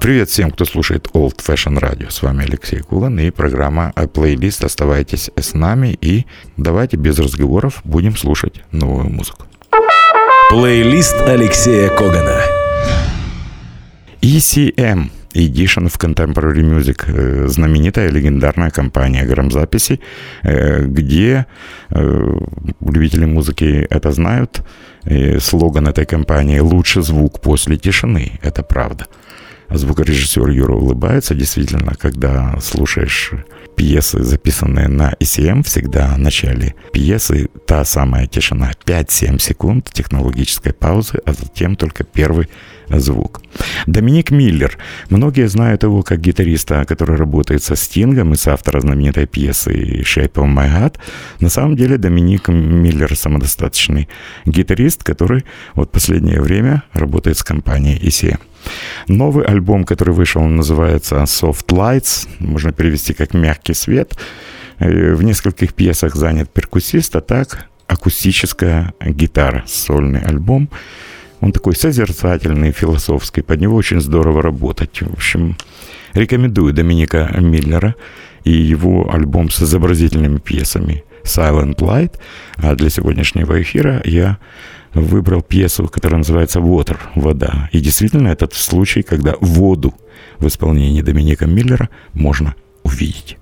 Привет всем, кто слушает Old Fashion Radio. С вами Алексей Кулан и программа «Плейлист». Оставайтесь с нами и давайте без разговоров будем слушать новую музыку. Плейлист Алексея Когана. ECM Edition of Contemporary Music, э, знаменитая легендарная компания грамзаписи, э, где э, любители музыки это знают. Слоган этой компании «Лучший звук после тишины». Это правда. Звукорежиссер Юра улыбается. Действительно, когда слушаешь пьесы, записанные на ECM, всегда в начале пьесы та самая тишина. 5-7 секунд технологической паузы, а затем только первый звук. Доминик Миллер. Многие знают его как гитариста, который работает со Стингом и с автора знаменитой пьесы «Shape of My Heart». На самом деле Доминик Миллер самодостаточный гитарист, который вот последнее время работает с компанией ECM. Новый альбом, который вышел, называется Soft Lights, можно перевести как «Мягкий свет». В нескольких пьесах занят перкуссист, а так акустическая гитара, сольный альбом. Он такой созерцательный, философский, под него очень здорово работать. В общем, рекомендую Доминика Миллера и его альбом с изобразительными пьесами Silent Light. А для сегодняшнего эфира я выбрал пьесу, которая называется «Water» — «Вода». И действительно, этот случай, когда воду в исполнении Доминика Миллера можно увидеть.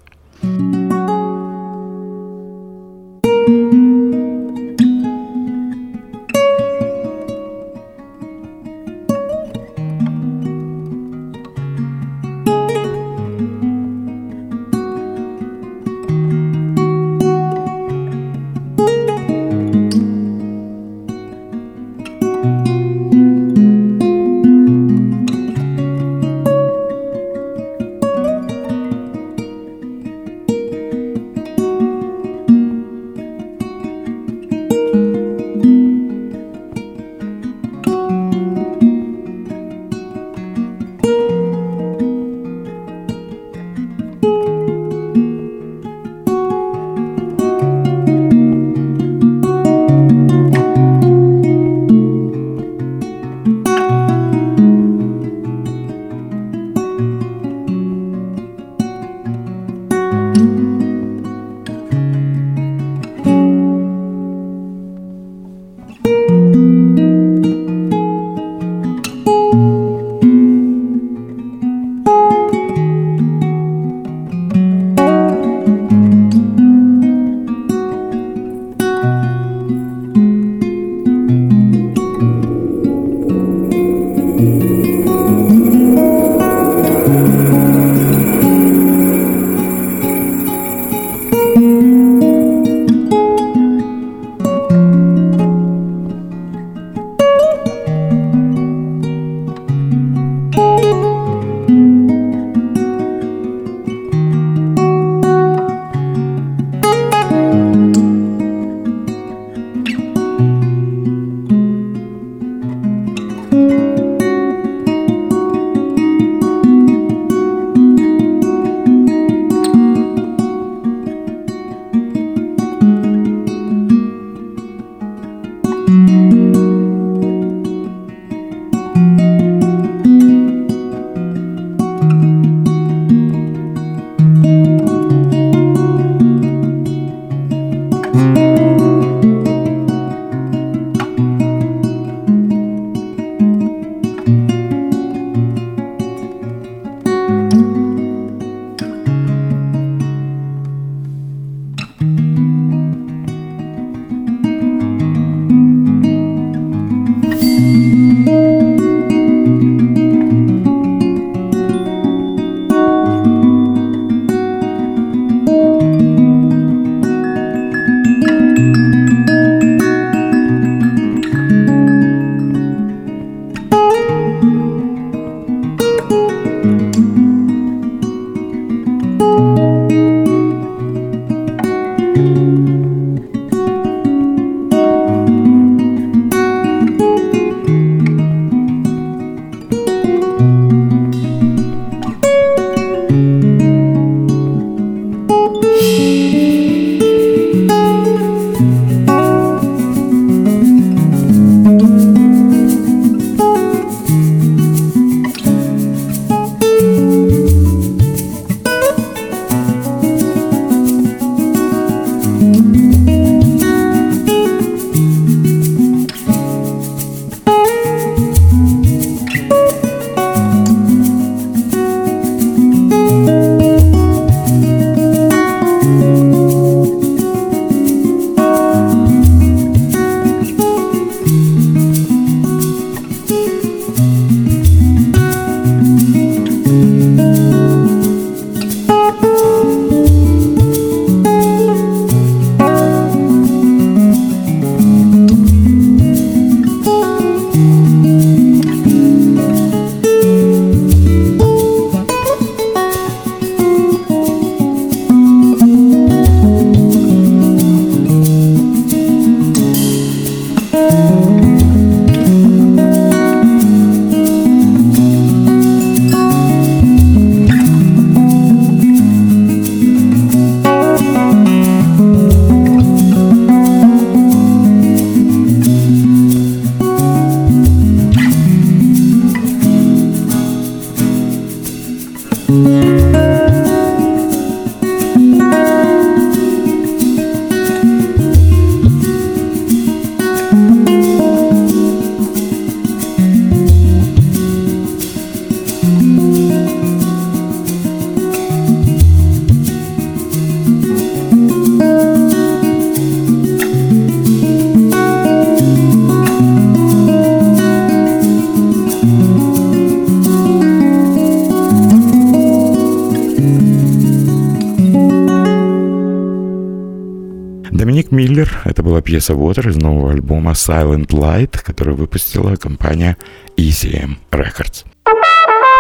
Пьеса Water из нового альбома Silent Light, который выпустила компания ECM Records.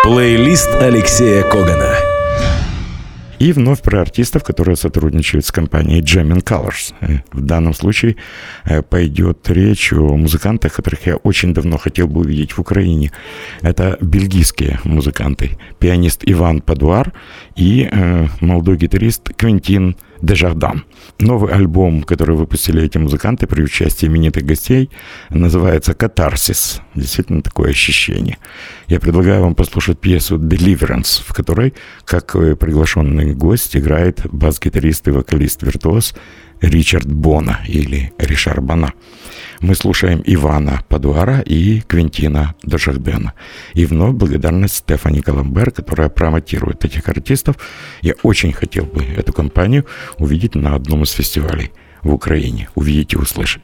Плейлист Алексея Когана. И вновь про артистов, которые сотрудничают с компанией Jamming Colors. Э, в данном случае э, пойдет речь о музыкантах, которых я очень давно хотел бы увидеть в Украине. Это бельгийские музыканты. Пианист Иван Падуар и э, молодой гитарист Квинтин Дежардан. Новый альбом, который выпустили эти музыканты при участии именитых гостей, называется «Катарсис». Действительно такое ощущение. Я предлагаю вам послушать пьесу «Deliverance», в которой, как приглашенный гость, играет бас-гитарист и вокалист-виртуоз Ричард Бона или Ришар Бона. Мы слушаем Ивана Падуара и Квинтина Дожахдена. И вновь благодарность Стефани Каламбер, которая промотирует этих артистов. Я очень хотел бы эту компанию увидеть на одном из фестивалей в Украине. Увидеть и услышать.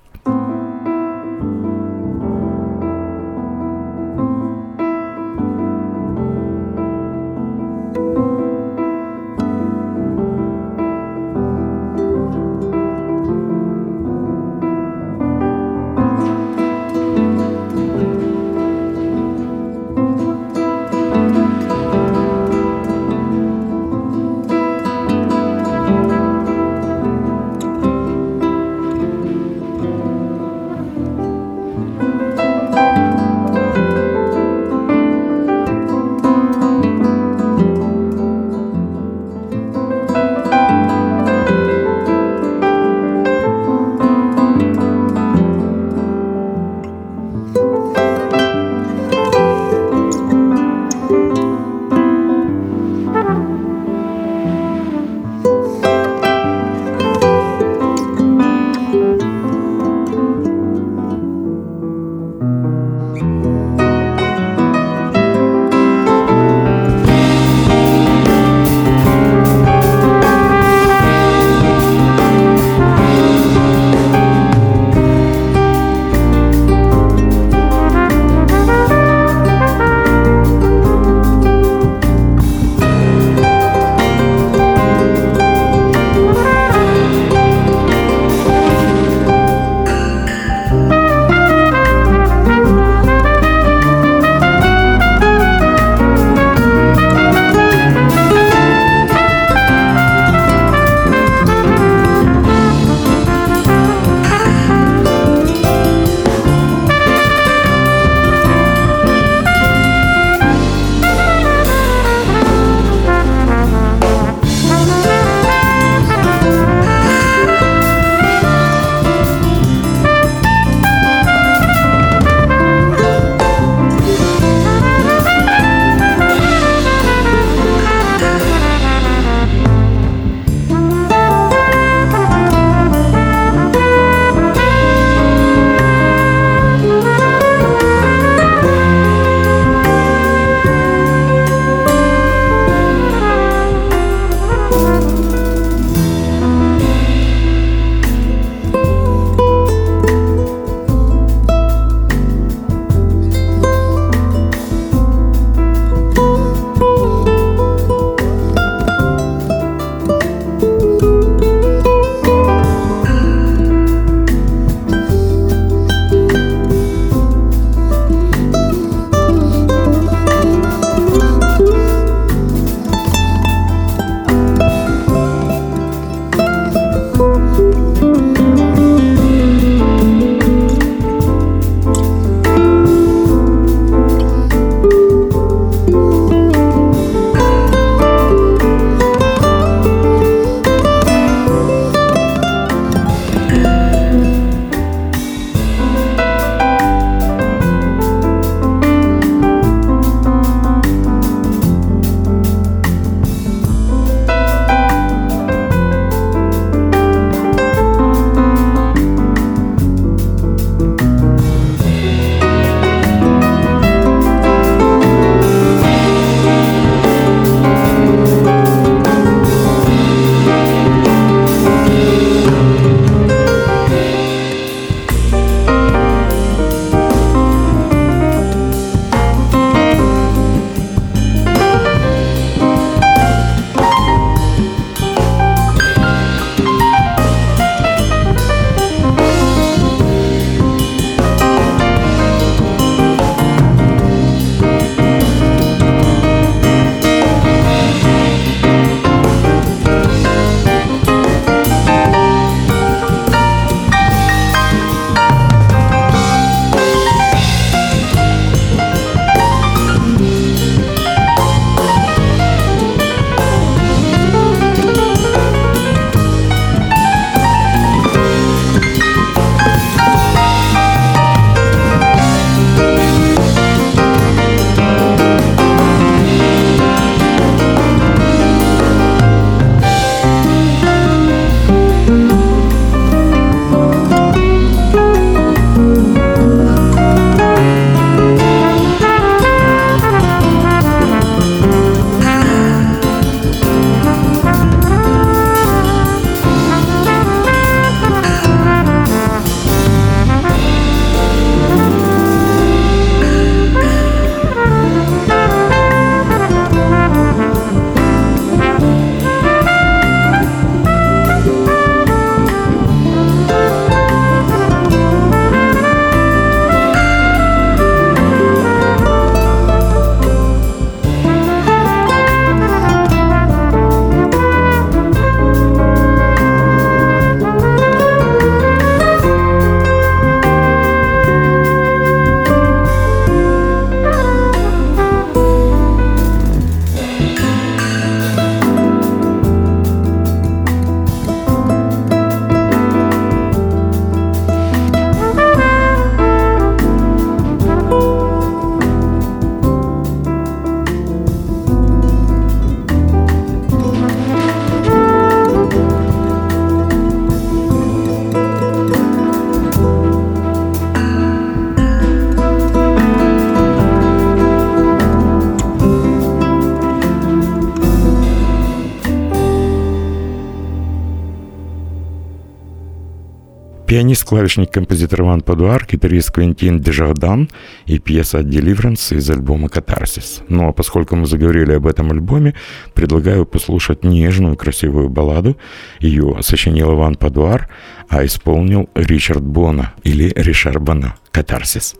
Пианист-клавишник, композитор Иван Падуар, гитарист Квентин Дежардан и пьеса «Deliverance» из альбома «Катарсис». Ну а поскольку мы заговорили об этом альбоме, предлагаю послушать нежную, красивую балладу. Ее сочинил Иван Падуар, а исполнил Ричард Бона или Ришар Бона «Катарсис».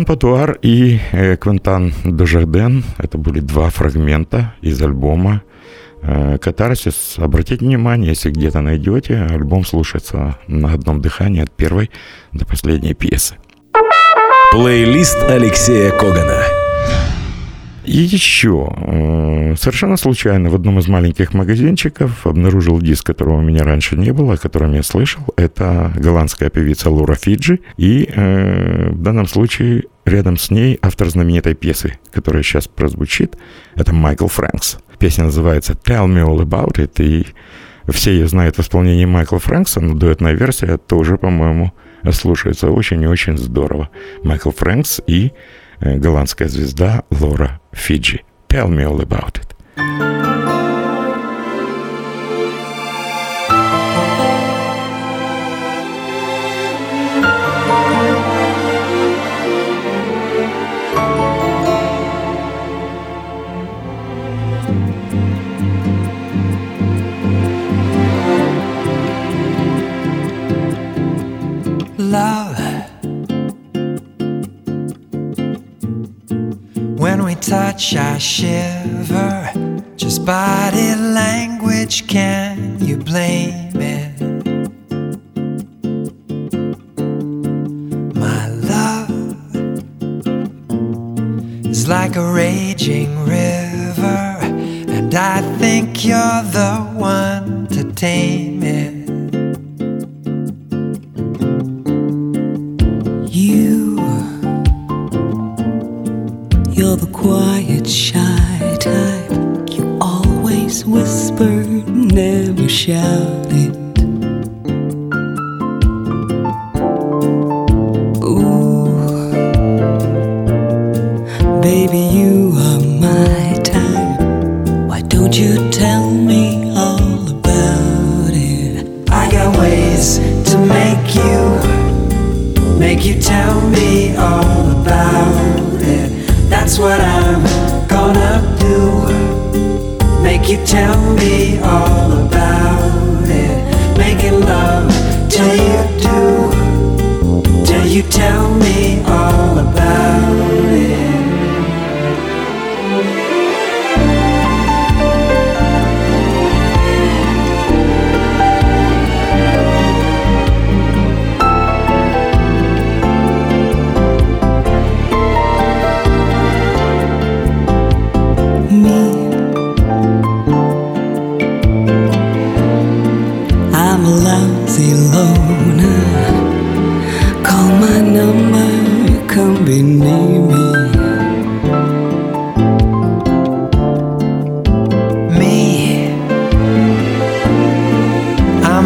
Иван Патуар и э, Квентан Дожарден – это были два фрагмента из альбома э, «Катарсис». Обратите внимание, если где-то найдете, альбом слушается на одном дыхании от первой до последней пьесы. Плейлист Алексея Когана – и еще, э, совершенно случайно в одном из маленьких магазинчиков обнаружил диск, которого у меня раньше не было, о котором я слышал. Это голландская певица Лура Фиджи. И э, в данном случае рядом с ней автор знаменитой пьесы, которая сейчас прозвучит, это Майкл Фрэнкс. Песня называется «Tell me all about it», и все ее знают в исполнении Майкла Фрэнкса, но дуэтная версия тоже, по-моему, слушается очень и очень здорово. Майкл Фрэнкс и Э, голландская звезда Лора Fiji. Tell me all about it. Touch, I shiver. Just body language, can you blame it? My love is like a raging river, and I think you're the one to tame it. 笑你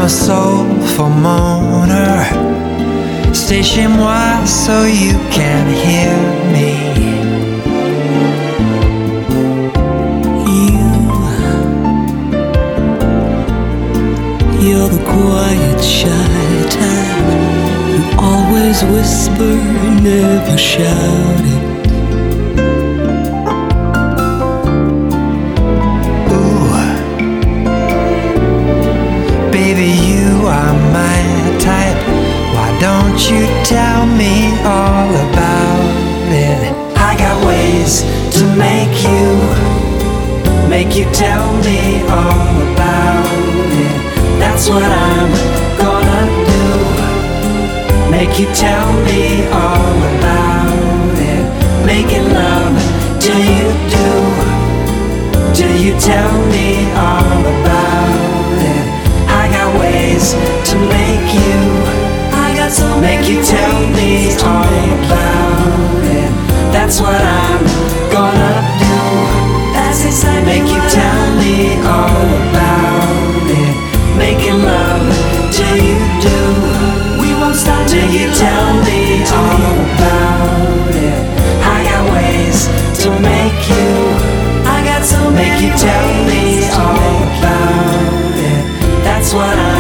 a soulful moaner. Stay chez moi so you can hear me. You, you're the quiet, shy type. You always whisper, never shout Why don't you tell me all about it? I got ways to make you, make you tell me all about it. That's what I'm gonna do. Make you tell me all about it. Making love till you do. Till you tell me all about it. I got ways to make you. Got Make you tell me all about it. That's what I'm gonna do. That's exactly Make you tell me all about it. Making love till you do. We won't stop Till you tell me all about it. I got ways to make you. I got so Make you tell me all about it. That's what I'm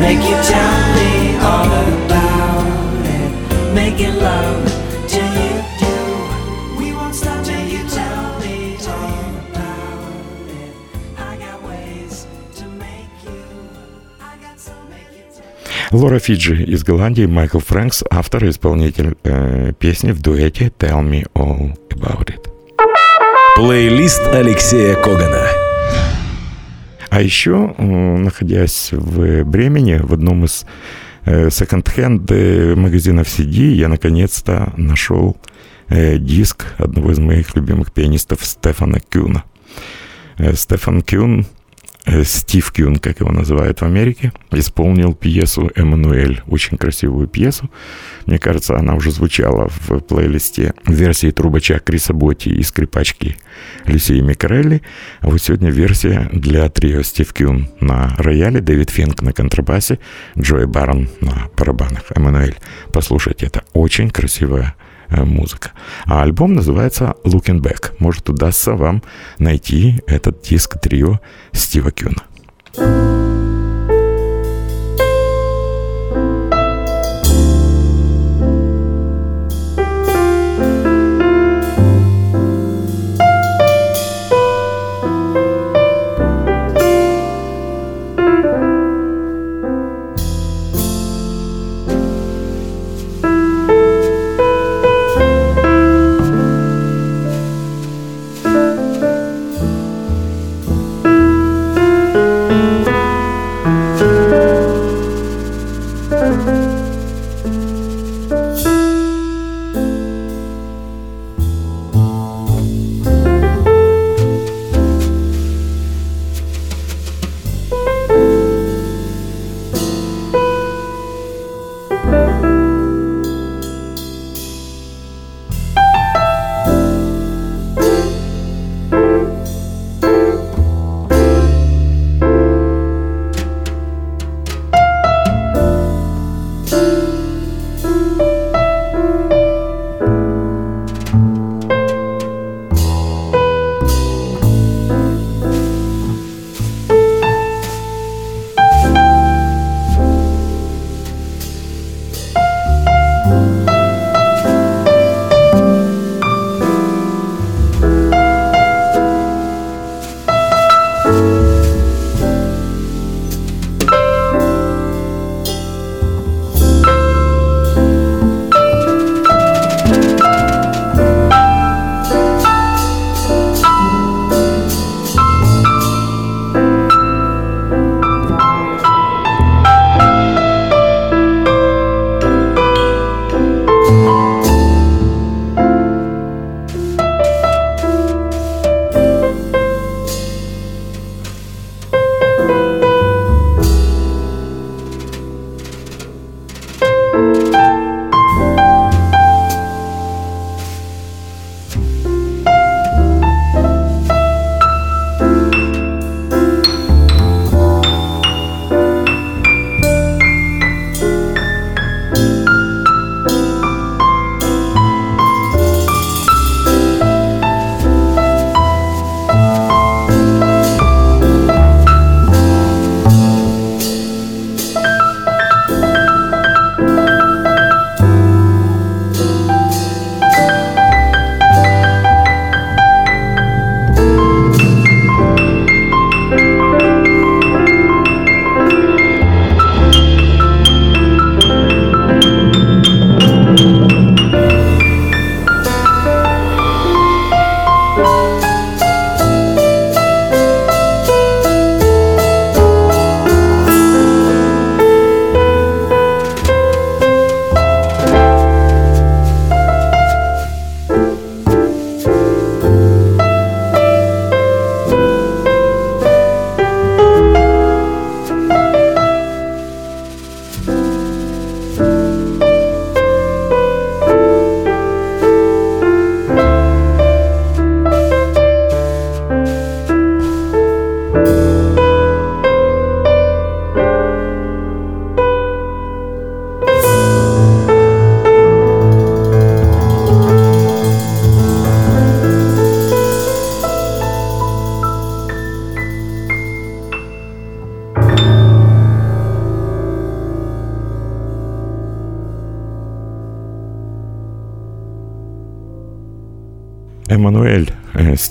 Make you tell me all about it. Making love till you do. We won't stop Till you making tell love. me all about it. I got ways to make you. I got so many Лора Фиджи из Голландии, Майкл Фрэнкс, автор и исполнитель э, песни в дуэте «Tell Me All About It». Плейлист Алексея Когана. А еще, находясь в Бремени, в одном из э, секонд-хенд э, магазинов CD, я наконец-то нашел э, диск одного из моих любимых пианистов Стефана Кюна. Стефан Кюн, Стив Кюн, как его называют в Америке, исполнил пьесу «Эммануэль», очень красивую пьесу. Мне кажется, она уже звучала в плейлисте версии трубача Криса Ботти и скрипачки Люсии Микарелли. А вот сегодня версия для трио Стив Кюн на рояле, Дэвид Финк на контрабасе, Джой Барон на барабанах. Эммануэль, послушайте, это очень красивая э, музыка. А альбом называется Looking Back. Может, удастся вам найти этот диск трио Стива Кюна. Ooh,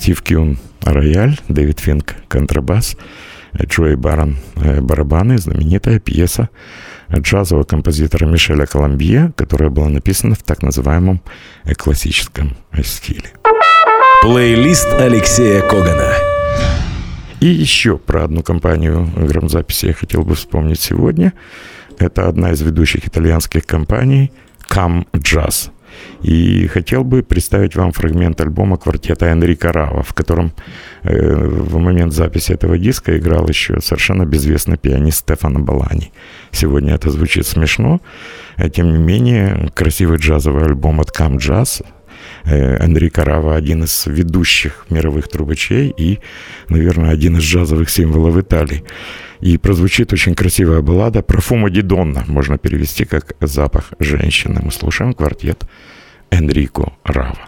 Стив Кюн рояль, Дэвид Финк контрабас, Джои Барон барабаны, знаменитая пьеса джазового композитора Мишеля Коломбье, которая была написана в так называемом классическом стиле. Плейлист Алексея Когана. И еще про одну компанию грамзаписи я хотел бы вспомнить сегодня. Это одна из ведущих итальянских компаний Cam Jazz. И хотел бы представить вам фрагмент альбома квартета Энрика Рава, в котором э, в момент записи этого диска играл еще совершенно безвестный пианист Стефано Балани. Сегодня это звучит смешно, а тем не менее красивый джазовый альбом от Cam Jazz Э, Энрико Рава один из ведущих мировых трубачей и, наверное, один из джазовых символов Италии. И прозвучит очень красивая баллада «Профума ди Донна», можно перевести как «Запах женщины». Мы слушаем квартет Энрико Рава.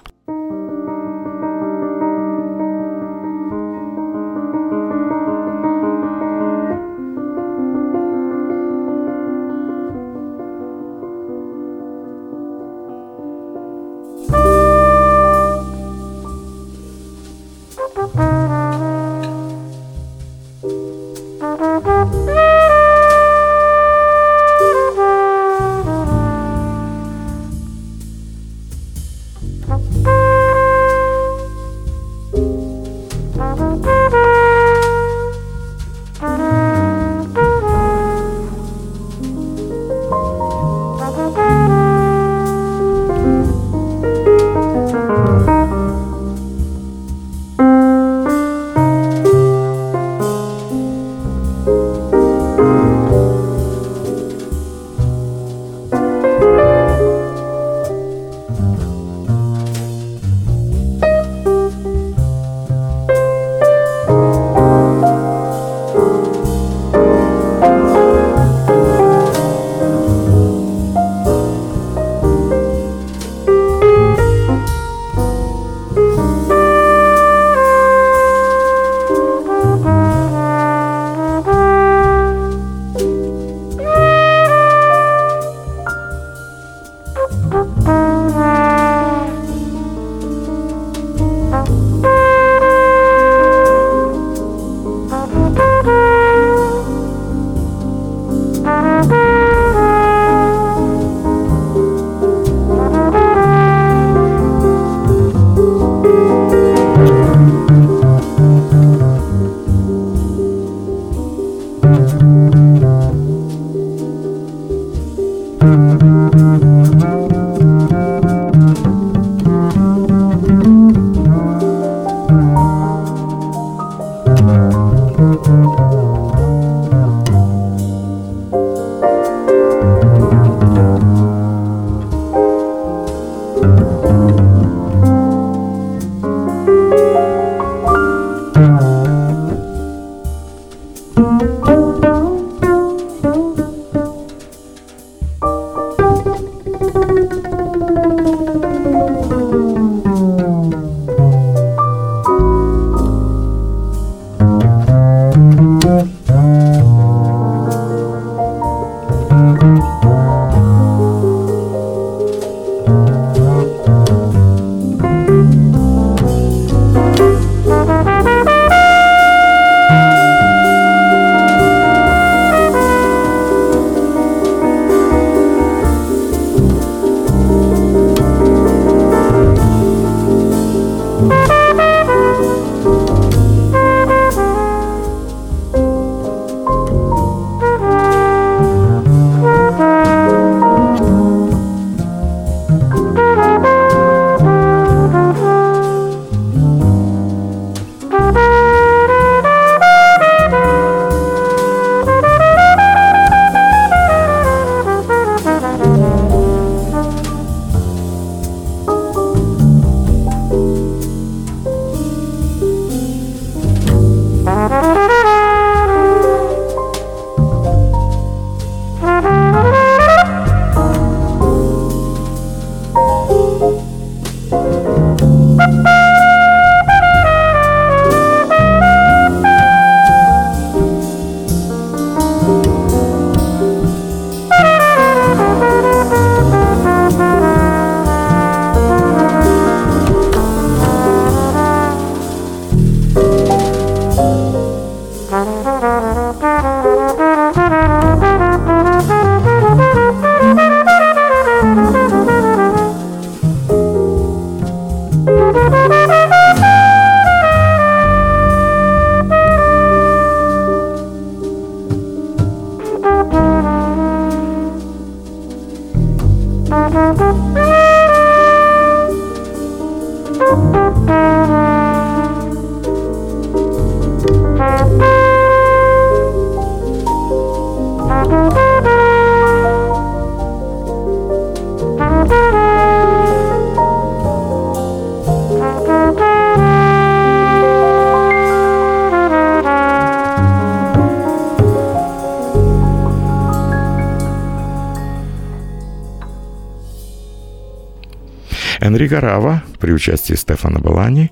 Фигарава при участии Стефана Балани,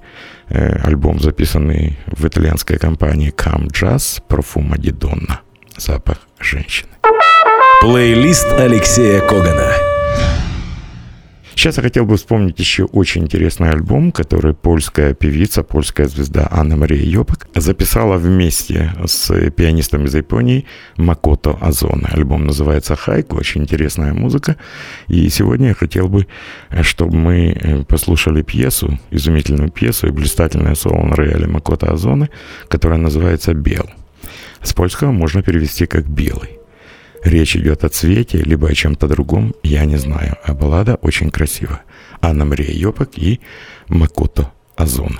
э, альбом, записанный в итальянской компании Cam Jazz «Профума Ди Донна» – запах женщины. Плейлист Алексея Когана. Сейчас я хотел бы вспомнить еще очень интересный альбом, который польская певица, польская звезда Анна Мария Йопак записала вместе с пианистом из Японии Макото Азоне. Альбом называется «Хайку», очень интересная музыка. И сегодня я хотел бы, чтобы мы э, послушали пьесу, изумительную пьесу и блистательное соло на рояле Макото Азоне, которая называется «Бел». С польского можно перевести как «белый». Речь идет о цвете, либо о чем-то другом, я не знаю. А баллада очень красивая. Анна Мария Йопак и Макото Азон.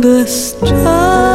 без час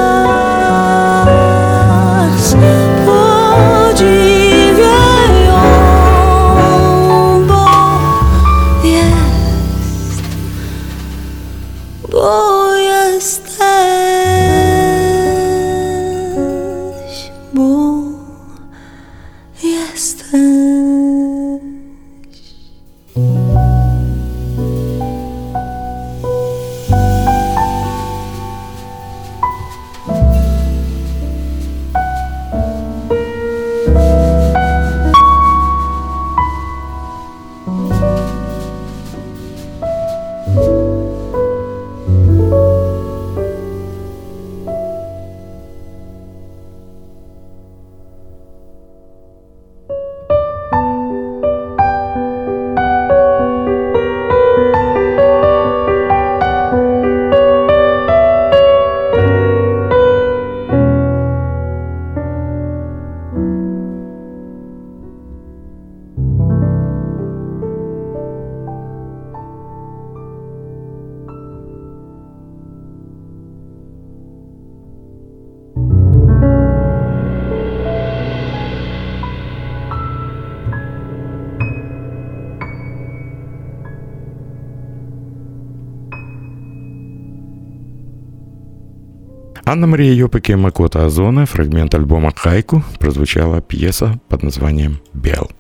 Анна-Мария Йопаки Макота Озона, фрагмент альбома «Хайку», прозвучала пьеса под названием «Бел».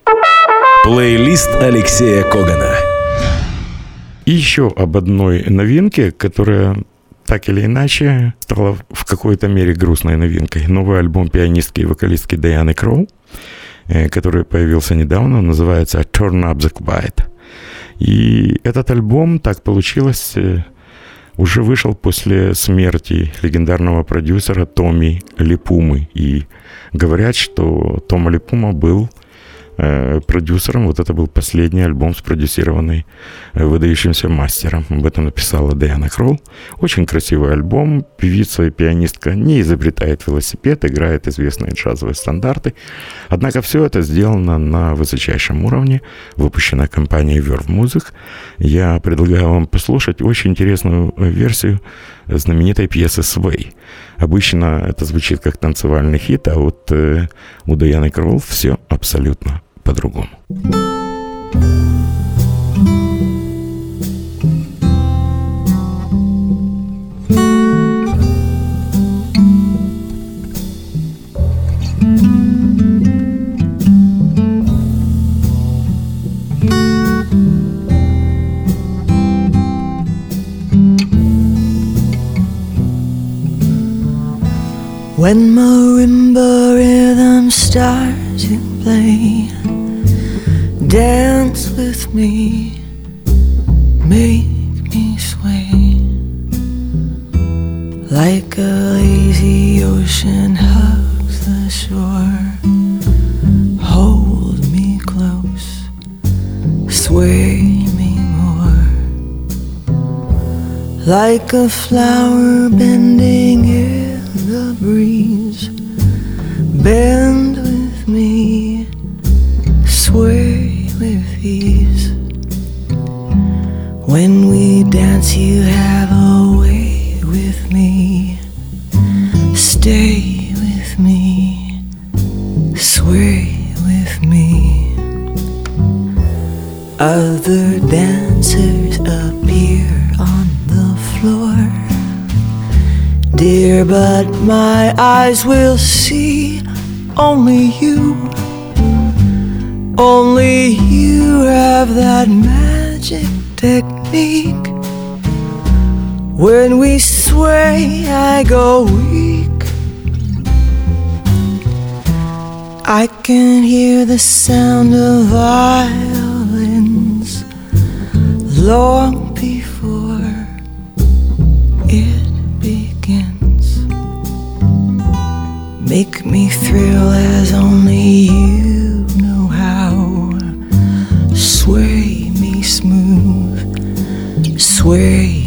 Плейлист Алексея Когана. И еще об одной новинке, которая так или иначе стала в какой-то мере грустной новинкой. Новый альбом пианистки и вокалистки Дайаны Кроу, э, который появился недавно, называется «Turn Up the Quiet». И этот альбом, так получилось, э, уже вышел после смерти легендарного продюсера Томи Липумы. И говорят, что Тома Липума был продюсером. Вот это был последний альбом, спродюсированный э, выдающимся мастером. Об этом написала Диана Кролл. Очень красивый альбом. Певица и пианистка не изобретает велосипед, играет известные джазовые стандарты. Однако все это сделано на высочайшем уровне. Выпущено компанией Verve Music. Я предлагаю вам послушать очень интересную э, версию знаменитой пьесы «Свей». Обычно это звучит как танцевальный хит, а вот э, у Даяны Кролл все абсолютно по-другому. When marimba rhythm starts to play, dance with me, make me sway. Like a lazy ocean hugs the shore, hold me close, sway me more. Like a flower bending dance, you have a way with me. Stay with me, sway with me. Other dancers appear on the floor. Dear, but my eyes will see only you. Only you have that magic. I can hear the sound of violins long before it begins. Make me thrill as only you know how. Sway me smooth, sway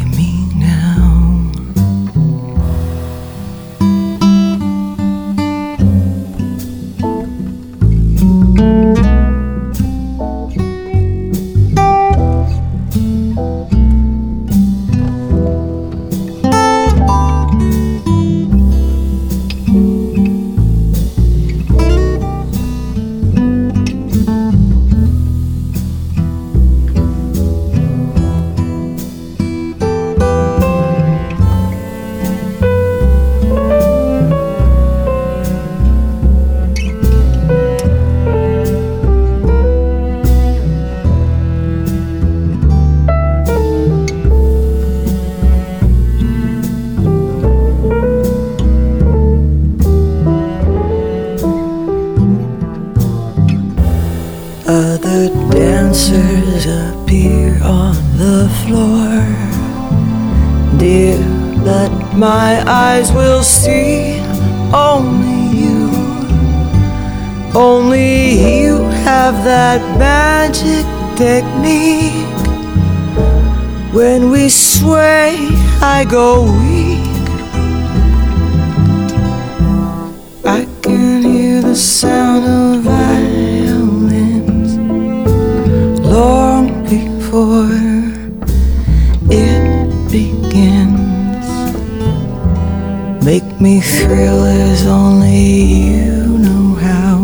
Make me thrill as only you know how.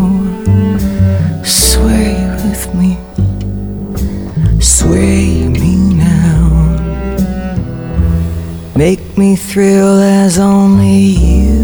Sway with me, sway me now. Make me thrill as only you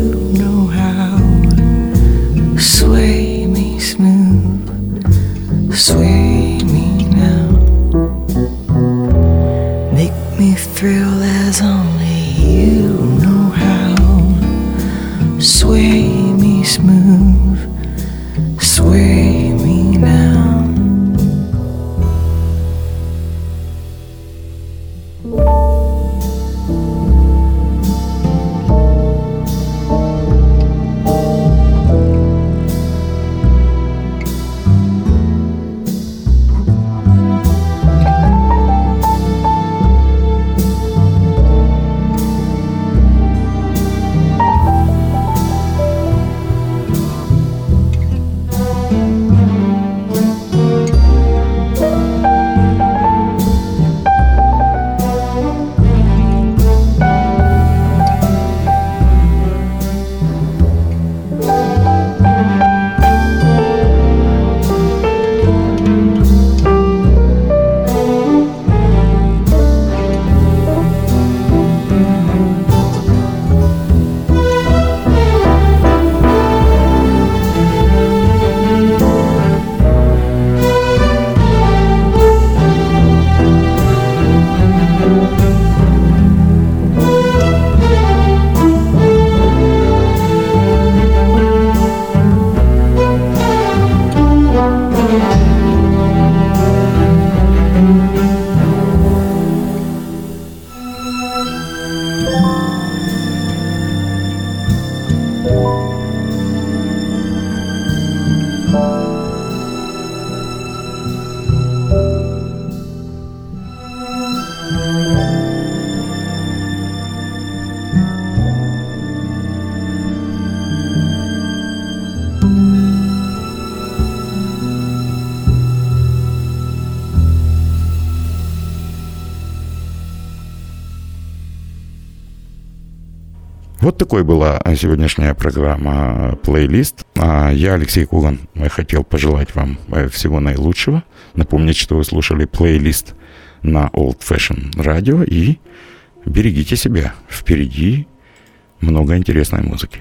такой была сегодняшняя программа «Плейлист». А я, Алексей Куган, хотел пожелать вам э, всего наилучшего. Напомнить, что вы слушали плейлист на Old Fashion Radio и берегите себя. Впереди много интересной музыки.